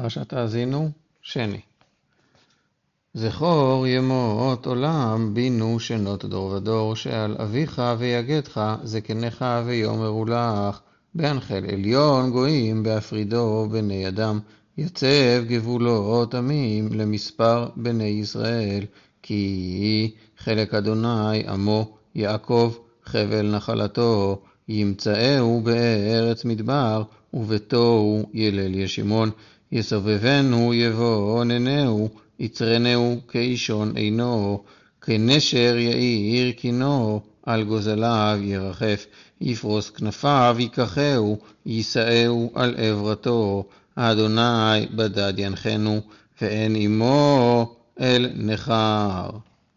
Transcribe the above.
פרשת האזינו, שני. זכור ימות עולם בינו שנות דור ודור, שעל אביך ויגדך זקניך ויאמרו לך, בהנחל עליון גויים בהפרידו בני אדם, יצב גבולות עמים למספר בני ישראל, כי חלק אדוני עמו יעקב חבל נחלתו, ימצאהו בארץ מדבר, ובתוהו ילל ישימון. יסובבנו יבוננהו, יצרנהו כאישון עינו, כנשר יאיר קינו, על גוזליו ירחף, יפרוס כנפיו ייקחהו, יישאהו על עברתו, אדוני בדד ינחנו, ואין עמו אל נכר.